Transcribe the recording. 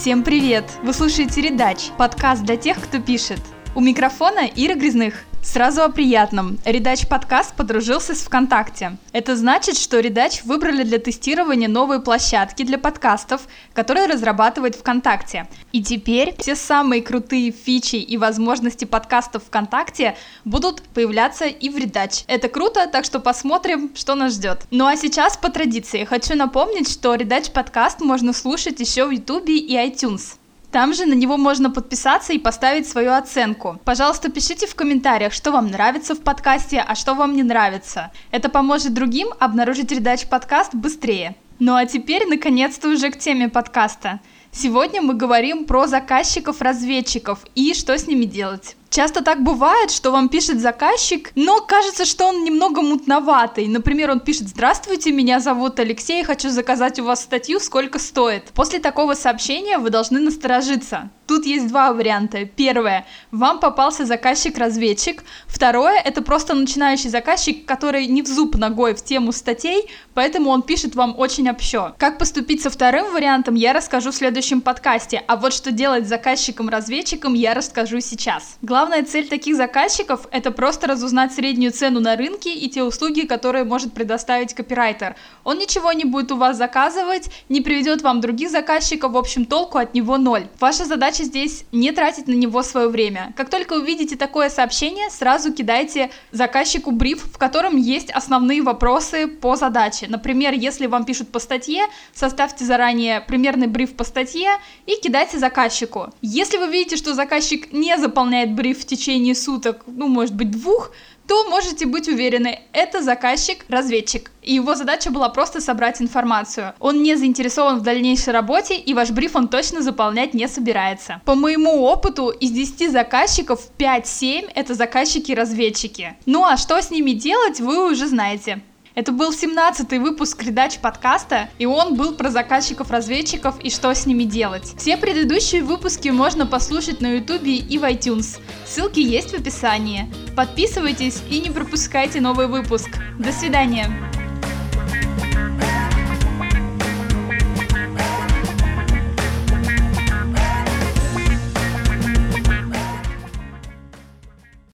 Всем привет! Вы слушаете «Редач» – подкаст для тех, кто пишет. У микрофона Ира Грязных. Сразу о приятном. Редач подкаст подружился с ВКонтакте. Это значит, что Редач выбрали для тестирования новые площадки для подкастов, которые разрабатывает ВКонтакте. И теперь все самые крутые фичи и возможности подкастов ВКонтакте будут появляться и в Редач. Это круто, так что посмотрим, что нас ждет. Ну а сейчас по традиции хочу напомнить, что Редач подкаст можно слушать еще в Ютубе и iTunes. Там же на него можно подписаться и поставить свою оценку. Пожалуйста, пишите в комментариях, что вам нравится в подкасте, а что вам не нравится. Это поможет другим обнаружить редач подкаст быстрее. Ну а теперь, наконец-то, уже к теме подкаста. Сегодня мы говорим про заказчиков-разведчиков и что с ними делать. Часто так бывает, что вам пишет заказчик, но кажется, что он немного мутноватый. Например, он пишет «Здравствуйте, меня зовут Алексей, хочу заказать у вас статью, сколько стоит?». После такого сообщения вы должны насторожиться. Тут есть два варианта. Первое. Вам попался заказчик-разведчик. Второе. Это просто начинающий заказчик, который не в зуб ногой в тему статей, поэтому он пишет вам очень общо. Как поступить со вторым вариантом, я расскажу в следующем подкасте. А вот что делать с заказчиком-разведчиком, я расскажу сейчас. Главная цель таких заказчиков – это просто разузнать среднюю цену на рынке и те услуги, которые может предоставить копирайтер. Он ничего не будет у вас заказывать, не приведет вам других заказчиков, в общем, толку от него ноль. Ваша задача здесь не тратить на него свое время. Как только увидите такое сообщение, сразу кидайте заказчику бриф, в котором есть основные вопросы по задаче. Например, если вам пишут по статье, составьте заранее примерный бриф по статье и кидайте заказчику. Если вы видите, что заказчик не заполняет бриф в течение суток, ну, может быть, двух, то можете быть уверены, это заказчик-разведчик. И его задача была просто собрать информацию. Он не заинтересован в дальнейшей работе, и ваш бриф он точно заполнять не собирается. По моему опыту, из 10 заказчиков 5-7 это заказчики-разведчики. Ну а что с ними делать, вы уже знаете. Это был 17-й выпуск Редач подкаста, и он был про заказчиков-разведчиков и что с ними делать. Все предыдущие выпуски можно послушать на ютубе и в iTunes. Ссылки есть в описании. Подписывайтесь и не пропускайте новый выпуск. До свидания!